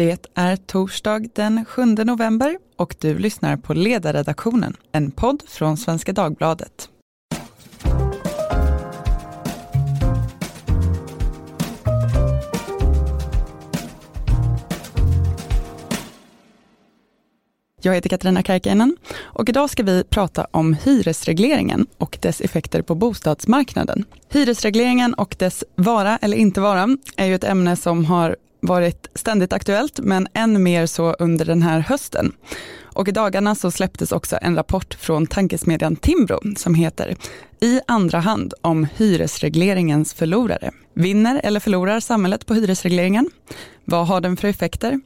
Det är torsdag den 7 november och du lyssnar på Ledarredaktionen, en podd från Svenska Dagbladet. Jag heter Katarina Karkiainen och idag ska vi prata om hyresregleringen och dess effekter på bostadsmarknaden. Hyresregleringen och dess vara eller inte vara är ju ett ämne som har varit ständigt aktuellt, men än mer så under den här hösten. Och i dagarna så släpptes också en rapport från tankesmedjan Timbro som heter I andra hand om hyresregleringens förlorare. Vinner eller förlorar samhället på hyresregleringen? Vad har den för effekter?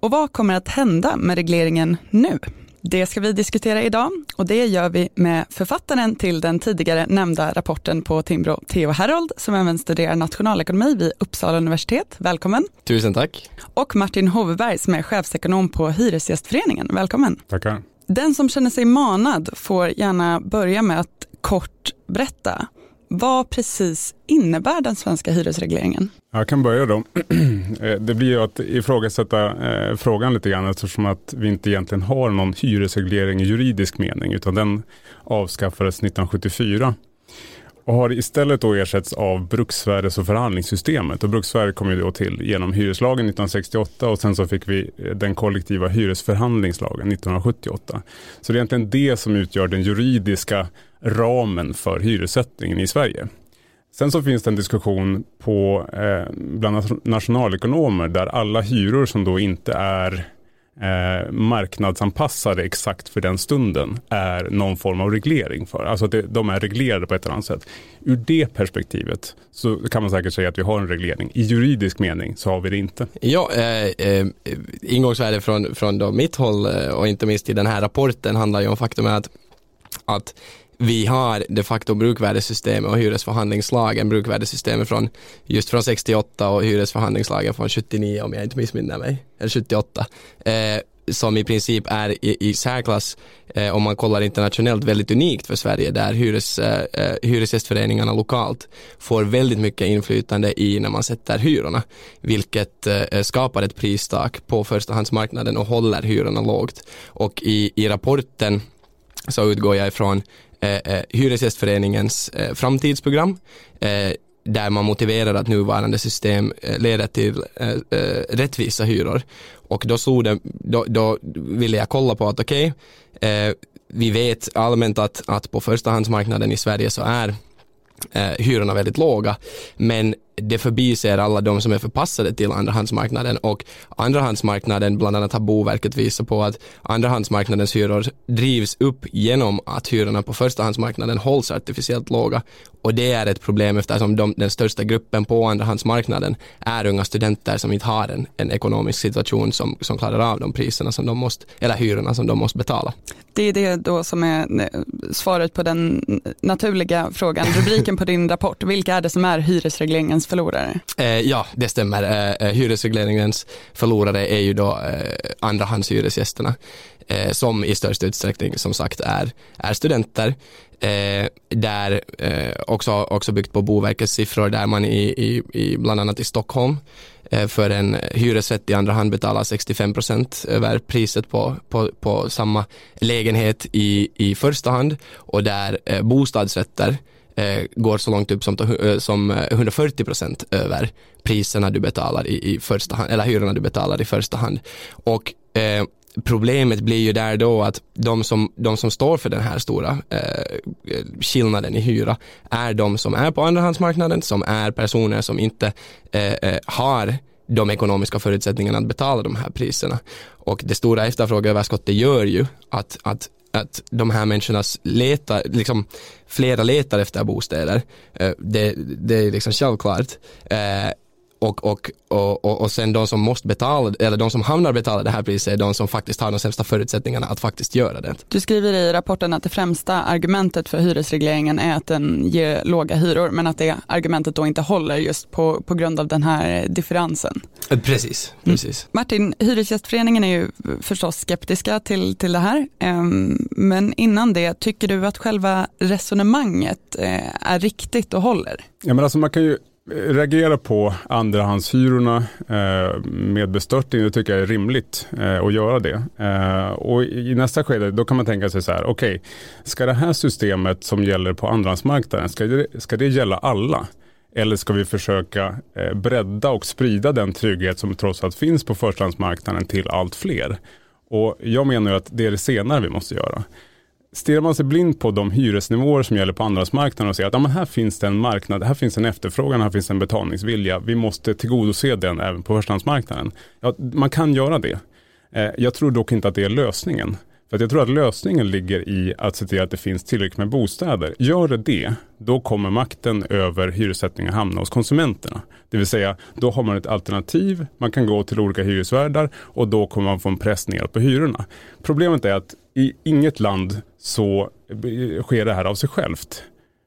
Och vad kommer att hända med regleringen nu? Det ska vi diskutera idag och det gör vi med författaren till den tidigare nämnda rapporten på Timbro, Theo Herold, som även studerar nationalekonomi vid Uppsala universitet. Välkommen! Tusen tack! Och Martin Hoveberg som är chefsekonom på Hyresgästföreningen. Välkommen! Tackar! Den som känner sig manad får gärna börja med att kort berätta vad precis innebär den svenska hyresregleringen? Jag kan börja då. Eh, det blir ju att ifrågasätta eh, frågan lite grann eftersom att vi inte egentligen har någon hyresreglering i juridisk mening utan den avskaffades 1974 och har istället då ersätts av bruksvärdes och förhandlingssystemet. Och bruksvärde kom ju då till genom hyreslagen 1968 och sen så fick vi eh, den kollektiva hyresförhandlingslagen 1978. Så det är egentligen det som utgör den juridiska ramen för hyressättningen i Sverige. Sen så finns det en diskussion på, eh, bland nationalekonomer där alla hyror som då inte är eh, marknadsanpassade exakt för den stunden är någon form av reglering för. Alltså att det, de är reglerade på ett eller annat sätt. Ur det perspektivet så kan man säkert säga att vi har en reglering. I juridisk mening så har vi det inte. Ja, eh, eh, ingångsvärde från, från då mitt håll eh, och inte minst i den här rapporten handlar ju om faktumet att, att vi har de facto brukvärdessystemet och hyresförhandlingslagen, brukvärdesystemet från just från 68 och hyresförhandlingslagen från 79 om jag inte missminner mig, eller 78, eh, som i princip är i, i särklass, eh, om man kollar internationellt, väldigt unikt för Sverige där hyres, eh, eh hyresgästföreningarna lokalt får väldigt mycket inflytande i när man sätter hyrorna, vilket eh, skapar ett pristak på förstahandsmarknaden och håller hyrorna lågt. Och i, i rapporten så utgår jag ifrån Eh, eh, Hyresgästföreningens eh, framtidsprogram eh, där man motiverar att nuvarande system eh, leder till eh, eh rättvisa hyror. Och då, såg det, då, då ville jag kolla på att okej, okay, vi vet allmänt att, att på förstahandsmarknaden i Sverige så är eh, hyrorna väldigt låga. Men det förbiser alla de som är förpassade till andrahandsmarknaden och andrahandsmarknaden, bland annat har Boverket visat på att andrahandsmarknadens hyror drivs upp genom att hyrorna på förstahandsmarknaden hålls artificiellt låga och det är ett problem eftersom de, den största gruppen på andrahandsmarknaden är unga studenter som inte har en, en ekonomisk situation som, som klarar av de priserna som de måste, eller hyrorna som de måste betala. Det är det då som är eh, svaret på den naturliga frågan, rubriken på din rapport. Vilka är det som är hyresregleringens förlorare? Eh, ja, det stämmer. Eh, eh, hyresregleringens förlorare är ju då eh, andrahandshyresgästerna eh, som i störst utsträckning som sagt är, är studenter. Eh, där eh, också, också byggt på Boverkets siffror där man i, i, i bland annat i Stockholm eh, för en hyresrätt i andra hand betalar 65 procent över priset på, på, på samma lägenhet i, i första hand och där eh, bostadsrätter eh, går så långt upp som, eh, som eh, 140 procent över priserna du betalar i, i första hand, eller hyrorna du betalar i första hand. Och eh, problemet blir ju där då att de som, de som står för den här stora eh, skillnaden i hyra är de som är på andrahandsmarknaden, som är personer som inte eh, eh har de ekonomiska förutsättningarna att betala de här priserna. Och det stora efterfrågeöverskottet gör ju att, att att de här människorna letar, liksom flera letar efter bostäder. Eh, det, det är liksom självklart. Eh, Eh, och, och, och, och sen de som måste betala, eller de som hamnar betala det här priset är de som faktiskt har de sämsta förutsättningarna att faktiskt göra det. Du skriver i rapporten att det främsta argumentet för hyresregleringen är att den ger låga hyror, men att det argumentet då inte håller just på, på grund av den här differensen. Eh, precis, mm. precis. Mm. Martin, Hyresgästföreningen är ju förstås skeptiska till, till det här, ehm, men innan det, tycker du att själva resonemanget eh, är riktigt och håller? Ja, men alltså man kan ju reagera på andrahandshyrorna eh, med bestörtning, det tycker jag är rimligt eh, att göra det. Eh, och i nästa skede, då kan man tänka sig så här, okej, okay, ska det här systemet som gäller på andrahandsmarknaden, ska det, ska det gälla alla? Eller ska vi försöka bredda och sprida den trygghet som trots allt finns på förstahandsmarknaden till allt fler? Och jag menar att det är det senare vi måste göra. Stirrar man sig blind på de hyresnivåer som gäller på andrahandsmarknaden och säger att ja, men här finns det en marknad, här finns en efterfrågan, här finns en betalningsvilja. Vi måste tillgodose den även på förstahandsmarknaden. Ja, man kan göra det. Eh, jag tror dock inte att det är lösningen. För jag tror att lösningen ligger i att se till att det finns tillräckligt med bostäder. Gör det det, då kommer makten över hyressättningen hamna hos konsumenterna. Det vill säga, då har man ett alternativ, man kan gå till olika hyresvärdar och då kommer man få en press ner på hyrorna. Problemet är att i inget land så sker det här av sig självt.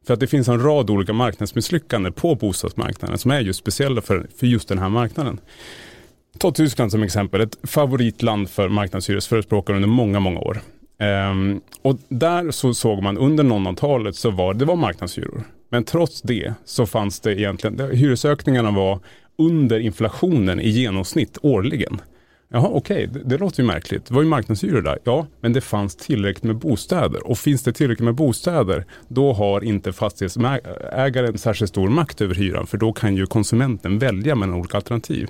För att det finns en rad olika marknadsmisslyckanden på bostadsmarknaden som är just speciella för, för just den här marknaden. Ta Tyskland som exempel, ett favoritland för marknadshyresförespråkare under många, många år. Um, och där så såg man under 00-talet så var det var marknadshyror. Men trots det så fanns det egentligen, hyresökningarna var under inflationen i genomsnitt årligen. Jaha, okej, okay. det, det, låter ju märkligt. Det var ju marknadshyror där. Ja, men det fanns tillräckligt med bostäder. Och finns det tillräckligt med bostäder, då har inte fastighetsägaren särskilt stor makt över hyran. För då kan ju konsumenten välja mellan olika alternativ.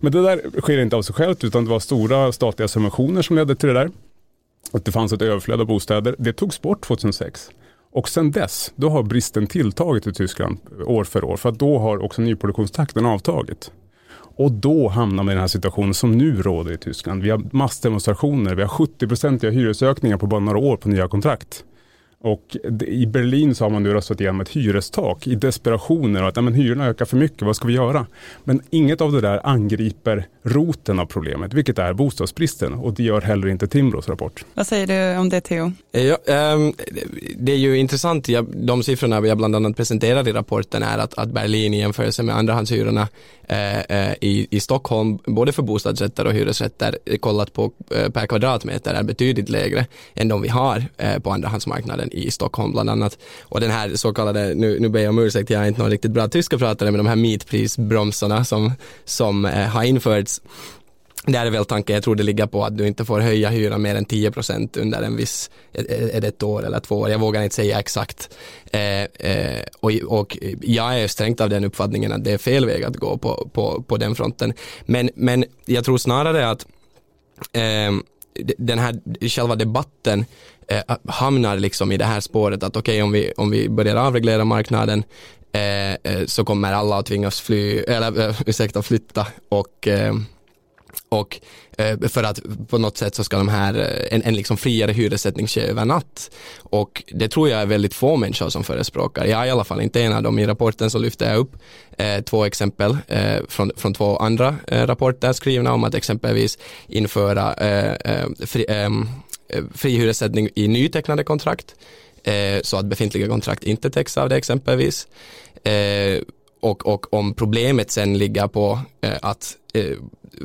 Men det där sker inte av sig självt, utan det var stora statliga subventioner som ledde till det där. Att det fanns ett överflöd av bostäder. Det togs bort 2006. Och sen dess, då har bristen tilltagit i Tyskland år för år. För att då har också nyproduktionstakten avtagit. Och då hamnar man i den här situationen som nu råder i Tyskland. Vi har massdemonstrationer, vi har 70-procentiga hyresökningar på bara några år på nya kontrakt. Och i Berlin så har man nu röstat igenom ett hyrestak i desperationer och att men hyrorna ökar för mycket, vad ska vi göra? Men inget av det där angriper roten av problemet, vilket är bostadsbristen och det gör heller inte Timbros rapport. Vad säger du om det Theo? Ja, ähm, det är ju intressant, de siffrorna jag bland annat presenterade i rapporten är att, att Berlin i jämförelse med andrahandshyrorna äh, äh, i, i Stockholm, både för bostadsrätter och hyresrätter, kollat på per kvadratmeter är betydligt lägre än de vi har på andrahandsmarknaden i Stockholm bland annat. Och den här så kallade, nu, nu ber jag om ursäkt, jag är inte någon riktigt bra tyska pratare, men de här meetprisbromsarna som, som eh, har införts där är väl tanken, jag tror det ligger på att du inte får höja hyran mer än 10% under en viss, är det ett år eller två år, jag vågar inte säga exakt. Eh, eh, och, och jag är strängt av den uppfattningen att det är fel väg att gå på, på, på den fronten. Men, men jag tror snarare att eh, den här själva debatten eh, hamnar liksom i det här spåret att okej okay, om, vi, om vi börjar avreglera marknaden eh, eh, så kommer alla att tvingas fly, eller eh, ursäkta, flytta och eh, och eh, för att på något sätt så ska de här, eh, en, en liksom friare hyressättning ske över natt. Och det tror jag är väldigt få människor som förespråkar. Jag är i alla fall inte en av dem. I rapporten så lyfter jag upp eh, två exempel eh, från, från två andra eh, rapporter skrivna om att exempelvis införa eh, eh fri, ehm, fri hyressättning i nytecknade kontrakt så att befintliga kontrakt inte täcks av det exempelvis. och, och om problemet sen ligger på att,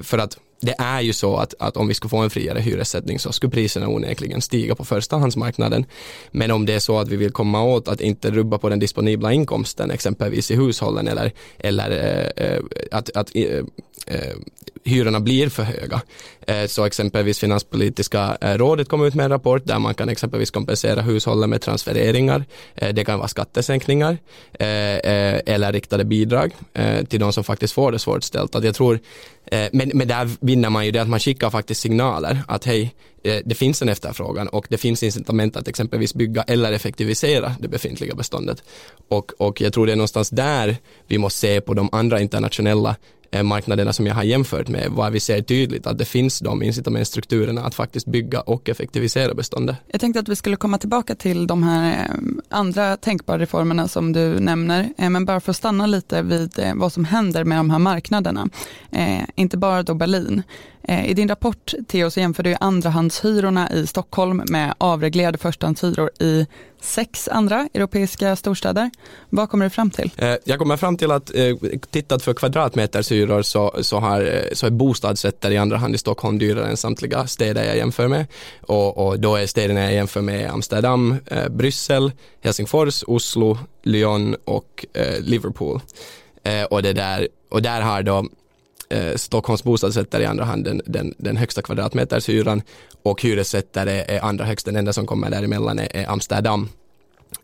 för att det är ju så att, att om vi skulle få en friare hyressättning så skulle priserna onekligen stiga på förstahandsmarknaden. Men om det är så att vi vill komma åt att inte rubba på den disponibla inkomsten exempelvis i hushållen eller, eller eh, eh att, att eh, eh, hyrorna blir för höga. Eh, så exempelvis Finanspolitiska eh, rådet kom ut med en rapport där man kan exempelvis kompensera hushållen med transfereringar. Eh, det kan vara skattesänkningar eh, eller riktade bidrag till de som faktiskt får det svårt ställt. Att jag tror, Eh, men, men där vinner man ju det att man skickar faktiskt signaler att hej, eh, det finns en efterfrågan och det finns incitament att exempelvis bygga eller effektivisera det befintliga beståndet. Och, och jag tror det är någonstans där vi måste se på de andra internationella Eh, marknaderna som jag har jämfört med, var vi ser tydligt att det finns de incitamentstrukturerna att faktiskt bygga och effektivisera beståndet. Jag tänkte att vi skulle komma tillbaka till de här eh, andra tänkbara reformerna som du nämner, eh, men bara för att stanna lite vid vad som händer med de här marknaderna. Inte bara då Berlin. Eh, I din rapport Theo så jämför du andrahandshyrorna i Stockholm med avreglerade förstahandshyror i sex andra europeiska storstäder. Vad kommer du fram till? Eh, jag kommer fram till att eh, tittat för kvadratmetershyror så, så, har, så är bostadsrätter i andra hand i Stockholm dyrare än samtliga städer jag jämför med. Och, och då är städerna jag jämför med Amsterdam, Bryssel, Helsingfors, Oslo, Lyon och Liverpool. Och, det där, och där har då eh, Stockholms bostadsrätter i andra hand den, den, den högsta kvadratmetershyran och hyresrätter är, är andra högst, den enda som kommer däremellan är, är Amsterdam.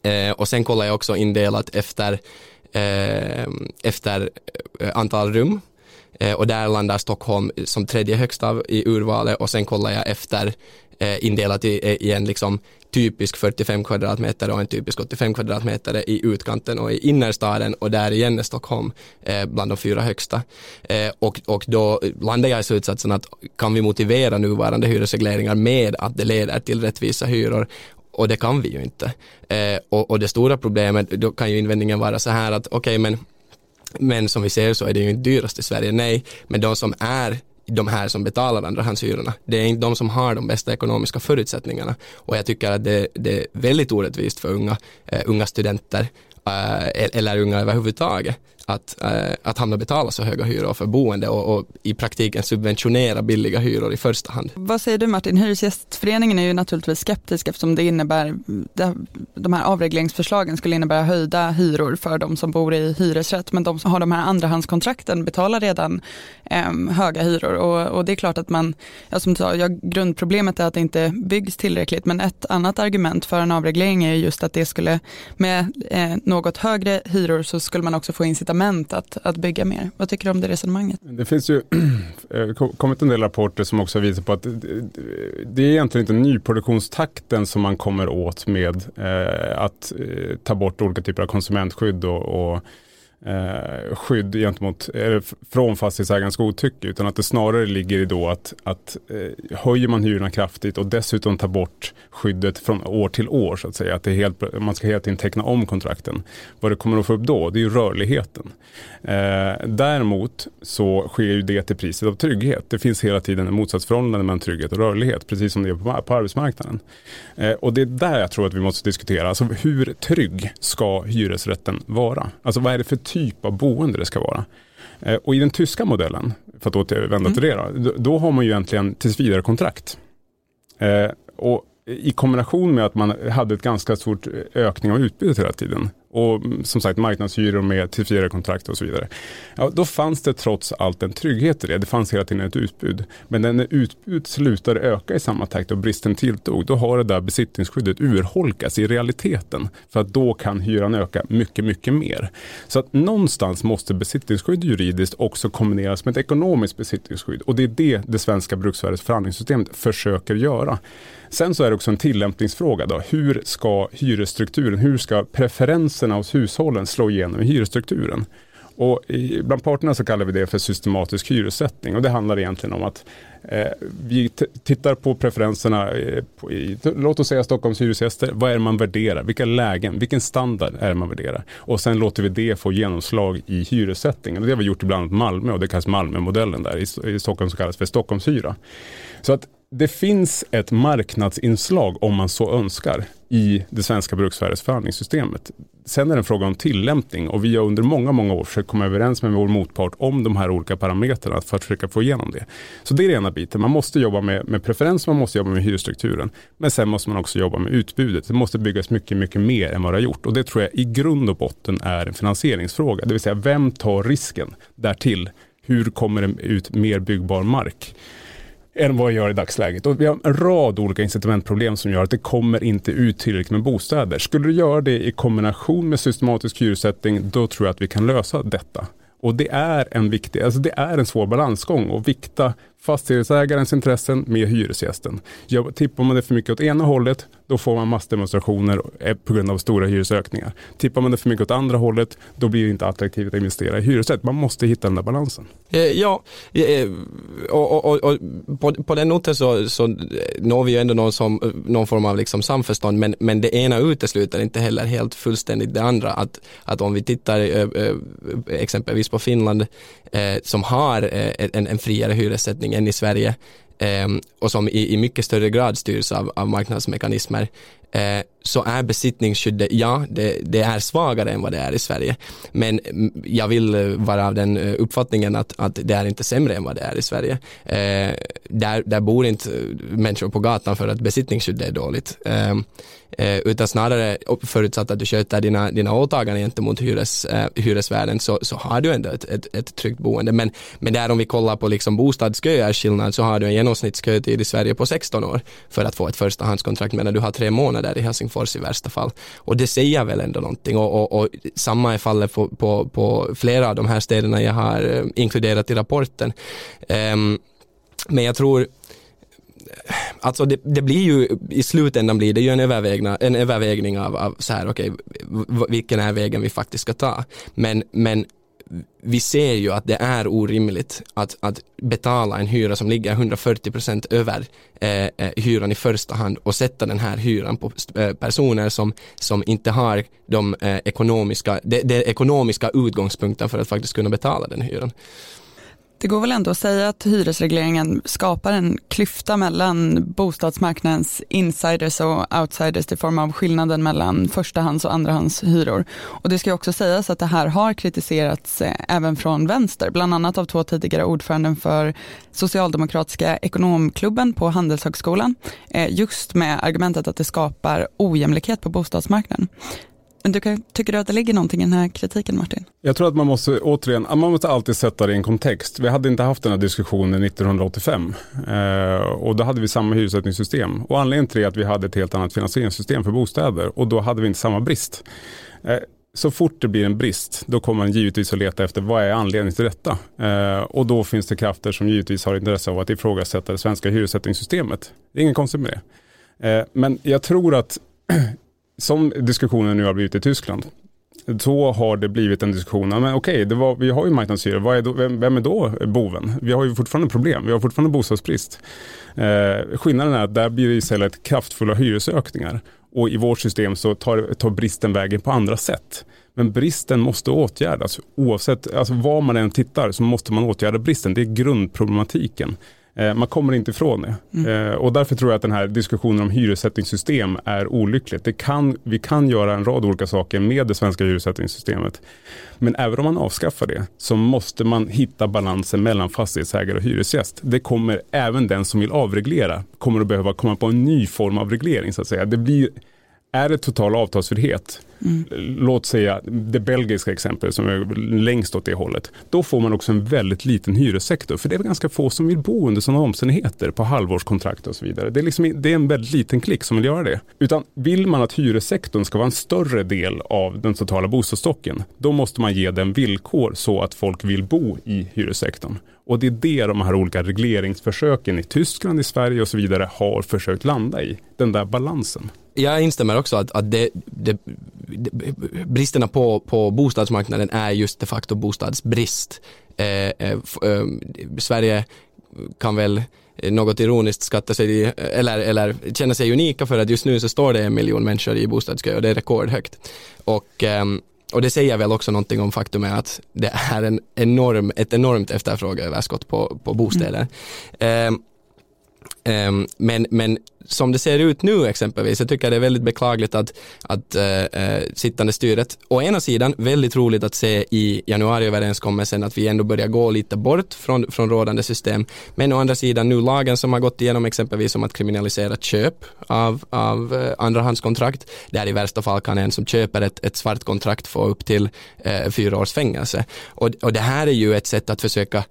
Eh, och sen kollar jag också indelat efter, eh, efter eh, antal rum. Eh, och där landar Stockholm som tredje högst av i urvalet. Och sen kollar jag efter eh, indelat i, i en liksom typisk 45 kvadratmeter och en typisk 85 kvadratmeter i utkanten och i innerstaden och där igen är Stockholm eh, bland de fyra högsta. Eh, och, och då landar jag i slutsatsen att kan vi motivera nuvarande hyresregleringar med att det leder till rättvisa hyror och det kan vi ju inte. Eh, och, och, det stora problemet, då kan ju invändningen vara så här att okej okay, men men som vi ser så är det ju inte dyrast i Sverige, nej, men de som är de här som betalar andrahandshyrorna. Det är inte de som har de bästa ekonomiska förutsättningarna och jag tycker att det, det är väldigt orättvist för unga, uh, unga studenter uh, eller unga överhuvudtaget att, eh, att hamna betala så höga hyror för boende och, och, i praktiken subventionera billiga hyror i första hand. Vad säger du Martin? Hyresgästföreningen är ju naturligtvis skeptisk eftersom det innebär, det, de här avregleringsförslagen skulle innebära höjda hyror för de som bor i hyresrätt men de som har de här andrahandskontrakten betalar redan eh, höga hyror och, och, det är klart att man, ja, som du sa, ja, grundproblemet är att det inte byggs tillräckligt men ett annat argument för en avreglering är just att det skulle med eh, något högre hyror så skulle man också få incitament incitament att, att bygga mer. Vad tycker du om det resonemanget? Det finns ju eh, kommit en del rapporter som också visar på att det är egentligen inte nyproduktionstakten som man kommer åt med eh, att eh, ta bort olika typer av konsumentskydd och, och eh, skydd gentemot, eller från fastighetsägarens godtycke utan att det snarare ligger i då att, att eh, höjer man hyrorna kraftigt och dessutom tar bort skyddet från år till år så att säga. Att det är helt, man ska hela tiden teckna om kontrakten. Vad det kommer att få upp då, det är ju rörligheten. Eh, däremot så sker ju det till priset av trygghet. Det finns hela tiden en motsatsförhållande mellan trygghet och rörlighet, precis som det är på, på arbetsmarknaden. Eh, och det är där jag tror att vi måste diskutera, alltså hur trygg ska hyresrätten vara? Alltså vad är det för typ av boende det ska vara? Eh, och i den tyska modellen, för att återvända till mm. det då, då har man ju egentligen tills kontrakt. Eh, och i kombination med att man hade ett ganska stort ökning av utbudet hela tiden och mm, som sagt marknadshyror med till kontrakt och så vidare. Ja, då fanns det trots allt en trygghet i det. Det fanns hela tiden ett utbud. Men när utbud slutade öka i samma takt och bristen tilltog, då har det där besittningsskyddet urholkats i realiteten. För att då kan hyran öka mycket, mycket mer. Så att någonstans måste besittningsskydd juridiskt också kombineras med ett ekonomiskt besittningsskydd. Och det är det det svenska bruksvärdesförhandlingssystemet försöker göra. Sen så är det också en tillämpningsfråga. Då. Hur ska hyresstrukturen, hur ska preferenserna hos hushållen slå igenom i hyresstrukturen? Och i, bland parterna så kallar vi det för systematisk hyressättning. Och det handlar egentligen om att eh, vi tittar på preferenserna, eh, på, i, låt oss säga Stockholms hyresgäster, vad är det man värderar, vilka lägen, vilken standard är det man värderar? Och sen låter vi det få genomslag i hyressättningen. Och det har vi gjort i bland annat Malmö. Och det kallas Malmömodellen där, i, i Stockholm så kallas för Stockholmshyra. Så att det finns ett marknadsinslag om man så önskar i det svenska bruksvärdesförhandlingssystemet. Sen är det en fråga om tillämpning och vi har under många, många år försökt komma överens med vår motpart om de här olika parametrarna för att försöka få igenom det. Så det är den ena biten. Man måste jobba med, med preferens, man måste jobba med hyresstrukturen. Men sen måste man också jobba med utbudet. Det måste byggas mycket, mycket mer än vad det har gjort. Och det tror jag i grund och botten är en finansieringsfråga. Det vill säga, vem tar risken därtill? Hur kommer det ut mer byggbar mark? Än vad jag gör i dagsläget. Och vi har en rad olika incitamentproblem som gör att det kommer inte ut tillräckligt med bostäder. Skulle du göra det i kombination med systematisk hyressättning, då tror jag att vi kan lösa detta. Och det är en viktig, alltså det är en svår balansgång att vikta fastighetsägarens intressen med hyresgästen. Tippar man det för mycket åt ena hållet, då får man massdemonstrationer eh, på grund av stora hyresökningar. Tippar man det för mycket åt andra hållet, då blir det inte attraktivt att investera i hyresrätt. Man måste hitta den där balansen. Eh, ja, eh, eh och, och, och på, på, den noten så, så eh, når vi ju ändå någon, som, någon form av liksom samförstånd, men, men det ena utesluter inte heller helt fullständigt det andra. Att, att om vi tittar exempelvis på Finland som har en, en friare hyressättning än i Sverige. Ehm, och som i, i mycket större grad styrs av, av marknadsmekanismer eh, så är besittningsskyddet, ja, det, det, är svagare än vad det är i Sverige. Men mm, jag vill eh, vara av den eh, uppfattningen att, att det är inte sämre än vad det är i Sverige. Eh, där, där bor inte eh, människor på gatan för att besittningsskyddet är dåligt. Ehm, eh, utan snarare förutsatt att du sköter dina, dina åtaganden gentemot hyres, eh, hyresvärden så, så har du ändå ett, ett, ett tryggt boende. Men, men där om vi kollar på liksom bostadsköer skillnad så har du en genomsnittskötid i Sverige på 16 år för att få ett förstahandskontrakt medan du har tre månader i Helsingfors i värsta fall. Och det säger väl ändå någonting och, och, och samma är fallet på, på, på, flera av de här städerna jag har eh, inkluderat i rapporten. Um, men jag tror eh, alltså det, det, blir ju i slutändan blir det ju en, övervägna, en övervägning av, av så här, okej, okay, vilken är vägen vi faktiskt ska ta. Men, men vi ser ju att det är orimligt att, att betala en hyra som ligger 140 procent över eh, eh, hyran i första hand och sätta den här hyran på eh, personer som, som inte har de eh, ekonomiska, de, de ekonomiska utgångspunkten för att faktiskt kunna betala den hyran. Det går väl ändå att säga att hyresregleringen skapar en klyfta mellan bostadsmarknadens insiders och outsiders i form av skillnaden mellan förstahands och andrahandshyror. Och det ska också sägas att det här har kritiserats eh, även från vänster, bland annat av två tidigare ordföranden för Socialdemokratiska ekonomklubben på Handelshögskolan, eh, just med argumentet att det skapar ojämlikhet på bostadsmarknaden. Men du kan, tycker du att det ligger någonting i den här kritiken Martin? Jag tror att man måste, återigen, man måste alltid sätta det i en kontext. Vi hade inte haft den här diskussionen 1985 eh, och då hade vi samma hyressättningssystem. Och anledningen till det är att vi hade ett helt annat finansieringssystem för bostäder och då hade vi inte samma brist. Eh, så fort det blir en brist, då kommer man givetvis att leta efter vad är anledningen till detta. Eh, och då finns det krafter som givetvis har intresse av att ifrågasätta det svenska hyressättningssystemet. Det är ingen konstigt med det. Eh, men jag tror att som diskussionen nu har blivit i Tyskland, så har det blivit en diskussion, men okej, det var, vi har ju marknadshyror, vem, vem, är då boven? Vi har ju fortfarande problem, vi har fortfarande bostadsbrist. Eh, skillnaden är att där blir det istället kraftfulla hyresökningar och i vårt system så tar, tar bristen vägen på andra sätt. Men bristen måste åtgärdas oavsett, alltså var man än tittar så måste man åtgärda bristen, det är grundproblematiken. Eh, man kommer inte ifrån det. Mm. Eh, och därför tror jag att den här diskussionen om hyressättningssystem är olyckligt. Det kan, vi kan göra en rad olika saker med det svenska hyressättningssystemet. Men även om man avskaffar det så måste man hitta balansen mellan fastighetsägare och hyresgäst. Det kommer även den som vill avreglera kommer att behöva komma på en ny form av reglering så att säga. Det blir är det total avtalsfrihet, mm. låt säga det belgiska exemplet som är längst åt det hållet, då får man också en väldigt liten hyressektor. För det är ganska få som vill bo under sådana omständigheter på halvårskontrakt och så vidare. Det är, liksom, det är en väldigt liten klick som vill göra det. Utan vill man att hyressektorn ska vara en större del av den totala bostadsstocken, då måste man ge den villkor så att folk vill bo i hyressektorn. Och det är det de här olika regleringsförsöken i Tyskland, i Sverige och så vidare har försökt landa i. Den där balansen jag instämmer också att, att det, det, bristerna på, på bostadsmarknaden är just de facto bostadsbrist. Eh, eh, eh, Sverige kan väl något ironiskt skatta sig, eller, eller känna sig unika för att just nu så står det en miljon människor i bostadskö och det är rekordhögt. Och, ehm, och det säger väl också någonting om faktumet att det är en enorm, ett enormt efterfrågeöverskott på, på bostäder. Mm. Um, men, men som det ser ut nu exempelvis, jag tycker det är väldigt beklagligt att, att äh, sittande styret, å ena sidan väldigt roligt att se i januariöverenskommelsen att vi ändå börjar gå lite bort från, från rådande system, men å andra sidan nu lagen som har gått igenom exempelvis om att kriminalisera köp av, av eh, andrahandskontrakt, där i värsta fall kan en som köper ett, ett svart kontrakt få upp till äh, fyra års fängelse. Och, och det här är ju ett sätt att försöka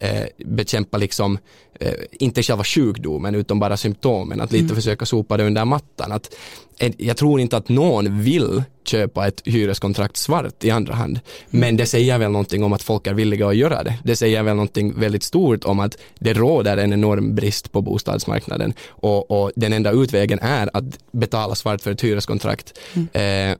eh, bekämpa liksom, eh, inte själva sjukdomen utan bara symptomen, att lite mm. försöka sopa det under mattan. Att, eh, jag tror inte att någon vill köpa ett hyreskontrakt svart i andra hand, mm. men det säger väl någonting om att folk är villiga att göra det. Det säger väl någonting väldigt stort om att det råder en enorm brist på bostadsmarknaden och, och den enda utvägen är att betala svart för ett hyreskontrakt. Mm. Eh,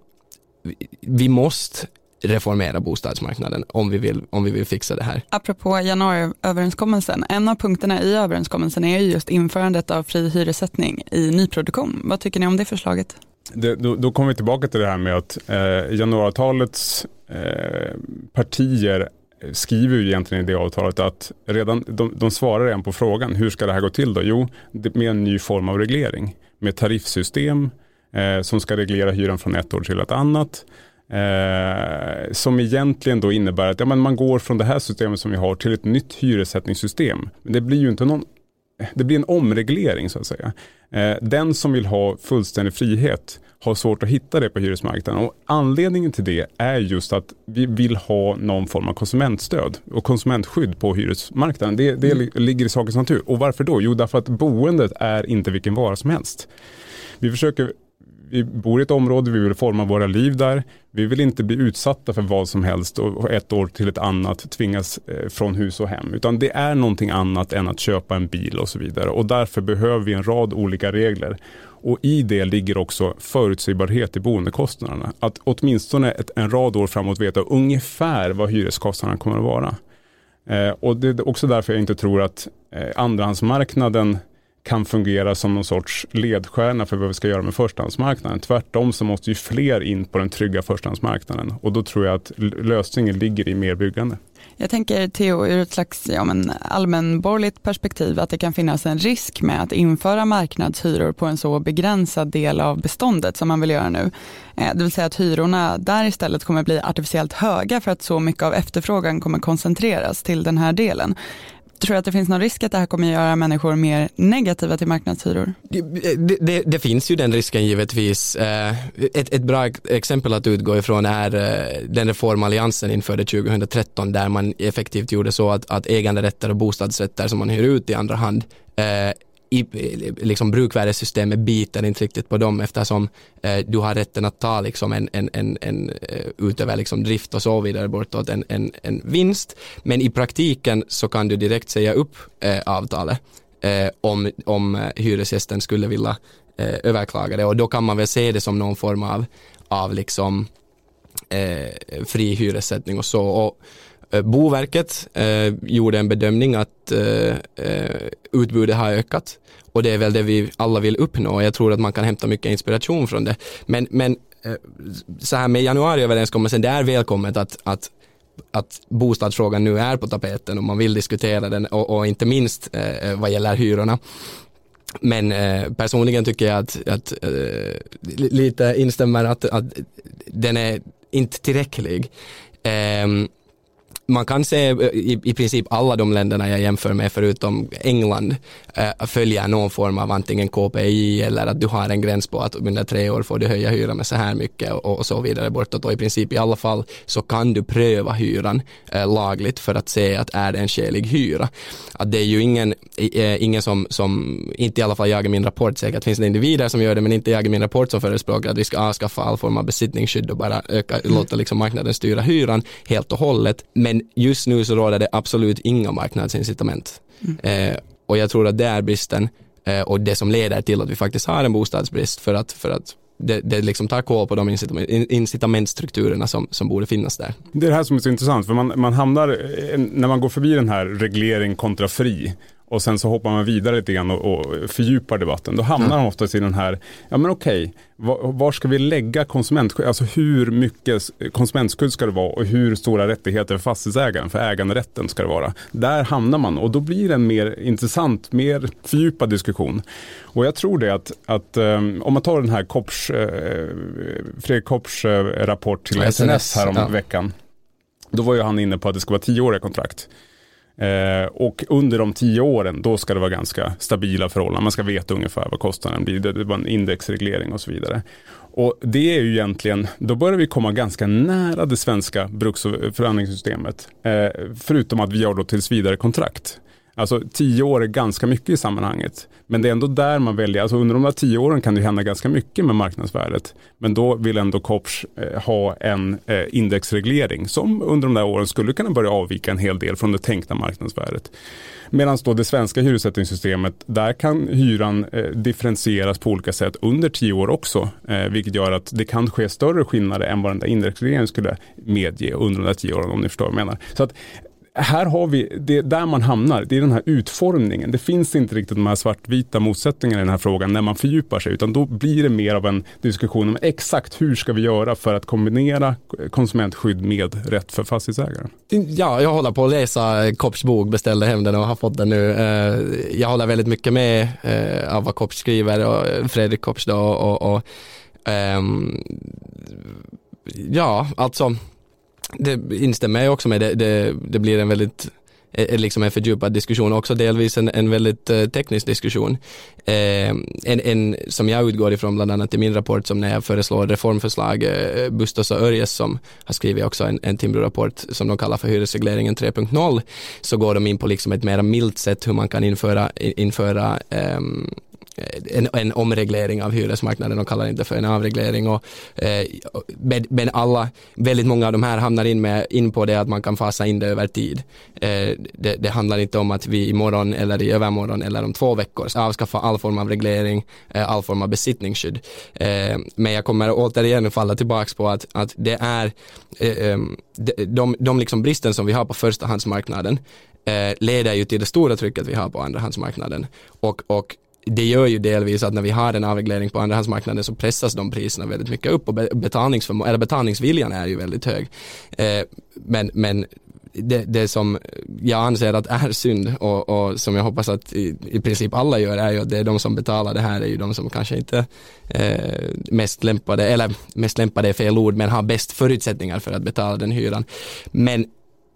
vi måste reformera bostadsmarknaden om vi, vill, om vi vill fixa det här. Apropå januariöverenskommelsen, en av punkterna i överenskommelsen är just införandet av fri hyressättning i nyproduktion. Vad tycker ni om det förslaget? Det, då, då kommer vi tillbaka till det här med att eh, januariavtalets eh, partier skriver ju egentligen i det avtalet att redan, de, de svarar redan på frågan, hur ska det här gå till då? Jo, med en ny form av reglering, med tariffsystem eh, som ska reglera hyran från ett år till ett annat. Eh, som egentligen då innebär att ja, men man går från det här systemet som vi har till ett nytt hyressättningssystem. Men det blir ju inte någon det blir en omreglering så att säga. Eh, den som vill ha fullständig frihet har svårt att hitta det på hyresmarknaden. Och anledningen till det är just att vi vill ha någon form av konsumentstöd och konsumentskydd på hyresmarknaden. Det, det mm. ligger i sakens natur. Och varför då? Jo, därför att boendet är inte vilken vara som helst. Vi försöker vi bor i ett område, vi vill forma våra liv där. Vi vill inte bli utsatta för vad som helst och ett år till ett annat tvingas eh, från hus och hem. Utan det är någonting annat än att köpa en bil och så vidare. Och därför behöver vi en rad olika regler. Och i det ligger också förutsägbarhet i boendekostnaderna. Att åtminstone ett, en rad år framåt veta ungefär vad hyreskostnaderna kommer att vara. Eh, och det är också därför jag inte tror att eh, andrahandsmarknaden kan fungera som någon sorts ledstjärna för vad vi ska göra med förstahandsmarknaden. Tvärtom så måste ju fler in på den trygga förstahandsmarknaden och då tror jag att lösningen ligger i mer byggande. Jag tänker Theo ur ett slags ja, men allmänborgerligt perspektiv att det kan finnas en risk med att införa marknadshyror på en så begränsad del av beståndet som man vill göra nu. Eh, det vill säga att hyrorna där istället kommer bli artificiellt höga för att så mycket av efterfrågan kommer koncentreras till den här delen. Tror du att det finns någon risk att det här kommer göra människor mer negativa till marknadshyror? Det, det, det finns ju den risken givetvis. Eh, ett, ett, bra exempel att utgå ifrån är eh, den reform Alliansen införde 2013 där man effektivt gjorde så att, att äganderätter och bostadsrätter som man hyr ut i andra hand eh, i, liksom brukvärdessystemet biter inte riktigt på dem eftersom eh, du har rätten att ta liksom en, en, en, en eh, utöver liksom drift och så vidare bortåt en, en, en vinst. Men i praktiken så kan du direkt säga upp eh, avtalet eh, om, om eh, hyresgästen skulle vilja eh, överklaga det och då kan man väl se det som någon form av, av liksom eh, fri hyressättning och så. Och, Eh, Boverket eh, gjorde en bedömning att eh, eh, utbudet har ökat och det är väl det vi alla vill uppnå. Jag tror att man kan hämta mycket inspiration från det. Men, men eh, så här med januariöverenskommelsen, det är välkommet att, att att bostadsfrågan nu är på tapeten och man vill diskutera den och, och inte minst eh, eh vad gäller hyrorna. Men eh, personligen tycker jag att, att eh, lite instämmer att, att den är inte tillräcklig. Eh, man kan se eh, i, i princip alla de länderna jag jämför med förutom England äh, följer någon form av antingen KPI eller att du har en gräns på att under tre år får du höja hyran med så här mycket och, och så vidare bortåt och i princip i alla fall så kan du pröva hyran äh, lagligt för att se att är det en skälig hyra. Att det är ju ingen, äh, ingen som, som, inte i alla fall jag i min rapport, säkert finns det individer som gör det men inte jag i min rapport som förespråkar att vi ska avskaffa all form av besittningsskydd och bara öka, mm. låta liksom marknaden styra hyran helt och hållet. Men just nu så råder det absolut inga marknadsincitament. Mm. Eh, och jag tror att det är bristen eh, och det som leder till att vi faktiskt har en bostadsbrist för att, för att det, det liksom tar koll på de incitament, incitamentstrukturerna som, som borde finnas där. Det är det här som är så intressant, för man, man hamnar, eh, när man går förbi den här reglering kontra fri, och sen så hoppar man vidare lite grann och, och fördjupar debatten. Då hamnar man oftast i den här, ja men okej, var, var, ska vi lägga konsumentskydd? Alltså hur mycket konsumentskydd ska det vara och hur stora rättigheter för fastighetsägaren, för äganderätten ska det vara? Där hamnar man och då blir det en mer intressant, mer fördjupad diskussion. Och jag tror det att, att um, om man tar den här Kopps, uh, Fredrik Kopps uh, rapport till SNS, SNS här om ja. veckan. Då var ju han inne på att det ska vara tioåriga kontrakt. Eh, och under de tio åren, då ska det vara ganska stabila förhållanden. Man ska veta ungefär vad kostnaden blir. Det, det var en indexreglering och så vidare. Och det är ju egentligen, då börjar vi komma ganska nära det svenska bruks och förhandlingssystemet. Eh, förutom att vi har då tills vidare kontrakt. Alltså tio år är ganska mycket i sammanhanget. Men det är ändå där man väljer, alltså under de där tio åren kan det hända ganska mycket med marknadsvärdet. Men då vill ändå Kopsch eh, ha en eh, indexreglering som under de där åren skulle kunna börja avvika en hel del från det tänkta marknadsvärdet. Medan då det svenska hyressättningssystemet, där kan hyran eh, differentieras på olika sätt under tio år också. Eh, vilket gör att det kan ske större skillnader än vad den där indexregleringen skulle medge under de där tio åren om ni förstår vad jag menar. Så att här har vi, det där man hamnar, det är den här utformningen. Det finns inte riktigt de här svartvita motsättningarna i den här frågan när man fördjupar sig, utan då blir det mer av en diskussion om exakt hur ska vi göra för att kombinera konsumentskydd med rätt för fastighetsägaren. Ja, jag håller på att läsa Kopps bok, beställde hem den och har fått den nu. Eh, jag håller väldigt mycket med eh, av vad Kopp skriver och Fredrik Kopps då och, och um, ja, alltså det instämmer jag också med. Det, det, det blir en väldigt eh, eh, liksom en fördjupad diskussion, också delvis en, en väldigt eh, teknisk diskussion. Eh, en, en som jag utgår ifrån bland annat i min rapport som när jag föreslår reformförslag, eh, Bustos och Örjes som har skrivit också en, en Timbro-rapport som de kallar för hyresregleringen 3.0, så går de in på liksom ett mer milt sätt hur man kan införa, införa ehm, en, en omreglering av hyresmarknaden, de kallar det inte för en avreglering. Och, eh, men, alla, väldigt många av de här hamnar in, med, in på det att man kan fasa in det över tid. Eh, det, det, handlar inte om att vi imorgon eller i övermorgon eller om två veckor ska avskaffa all form av reglering, eh, all form av besittningsskydd. Eh, men jag kommer återigen falla tillbaka på att, att det är eh, eh, de, de, de liksom bristen som vi har på förstahandsmarknaden eh, leder ju till det stora trycket vi har på andrahandsmarknaden. Och, och det gör ju delvis att när vi har en avreglering på andrahandsmarknaden så pressas de priserna väldigt mycket upp och betalningsförmo- eller betalningsviljan är ju väldigt hög. Eh, men men det, det, som jag anser att är synd och, och som jag hoppas att i, i, princip alla gör är ju att det är de som betalar det här är ju de som kanske inte eh, mest lämpade, eller mest lämpade är fel ord, men har bäst förutsättningar för att betala den hyran. Men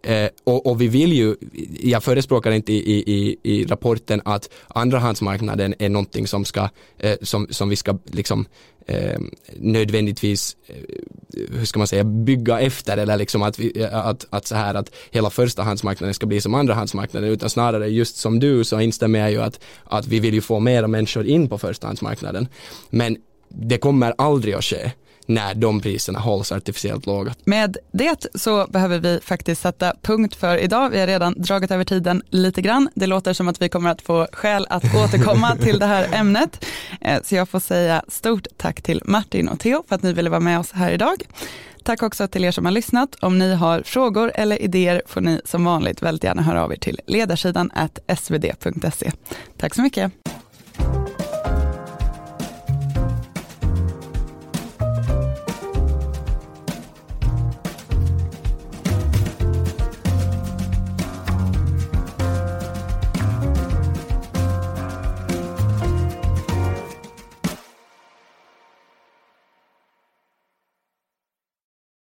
Eh, och, och, vi vill ju, jag förespråkar inte i, i, i rapporten att andrahandsmarknaden är någonting som ska, eh, som, som vi ska liksom eh, nödvändigtvis, eh, hur ska man säga, bygga efter eller liksom att, vi, eh, att, att så här att hela förstahandsmarknaden ska bli som andrahandsmarknaden utan snarare just som du så instämmer jag ju att, att vi vill ju få mera människor in på förstahandsmarknaden. Men det kommer aldrig att ske när de priserna hålls artificiellt låga. Med det så behöver vi faktiskt sätta punkt för idag. Vi har redan dragit över tiden lite grann. Det låter som att vi kommer att få skäl att återkomma till det här ämnet. Eh, så jag får säga stort tack till Martin och Theo för att ni ville vara med oss här idag. Tack också till er som har lyssnat. Om ni har frågor eller idéer får ni som vanligt väldigt gärna höra av er till ledarsidan svd.se. Tack så mycket.